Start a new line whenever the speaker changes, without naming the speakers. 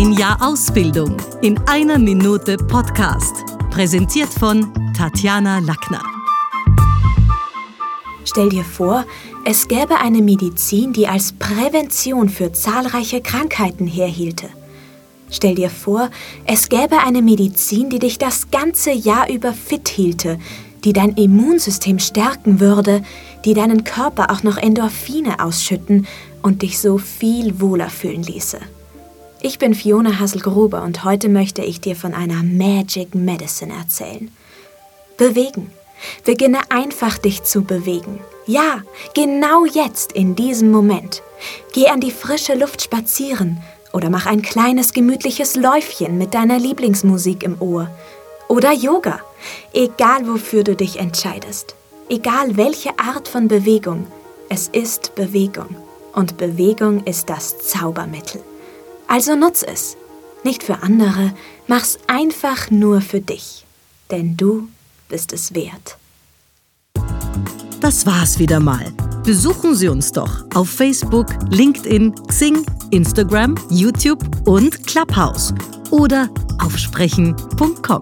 Ein Jahr Ausbildung in einer Minute Podcast. Präsentiert von Tatjana Lackner.
Stell dir vor, es gäbe eine Medizin, die als Prävention für zahlreiche Krankheiten herhielte. Stell dir vor, es gäbe eine Medizin, die dich das ganze Jahr über fit hielte, die dein Immunsystem stärken würde, die deinen Körper auch noch Endorphine ausschütten und dich so viel wohler fühlen ließe. Ich bin Fiona Hasselgruber und heute möchte ich dir von einer Magic Medicine erzählen. Bewegen. Beginne einfach dich zu bewegen. Ja, genau jetzt, in diesem Moment. Geh an die frische Luft spazieren oder mach ein kleines gemütliches Läufchen mit deiner Lieblingsmusik im Ohr. Oder Yoga. Egal wofür du dich entscheidest. Egal welche Art von Bewegung. Es ist Bewegung. Und Bewegung ist das Zaubermittel. Also nutz es. Nicht für andere, mach's einfach nur für dich. Denn du bist es wert.
Das war's wieder mal. Besuchen Sie uns doch auf Facebook, LinkedIn, Xing, Instagram, YouTube und Clubhouse oder auf sprechen.com.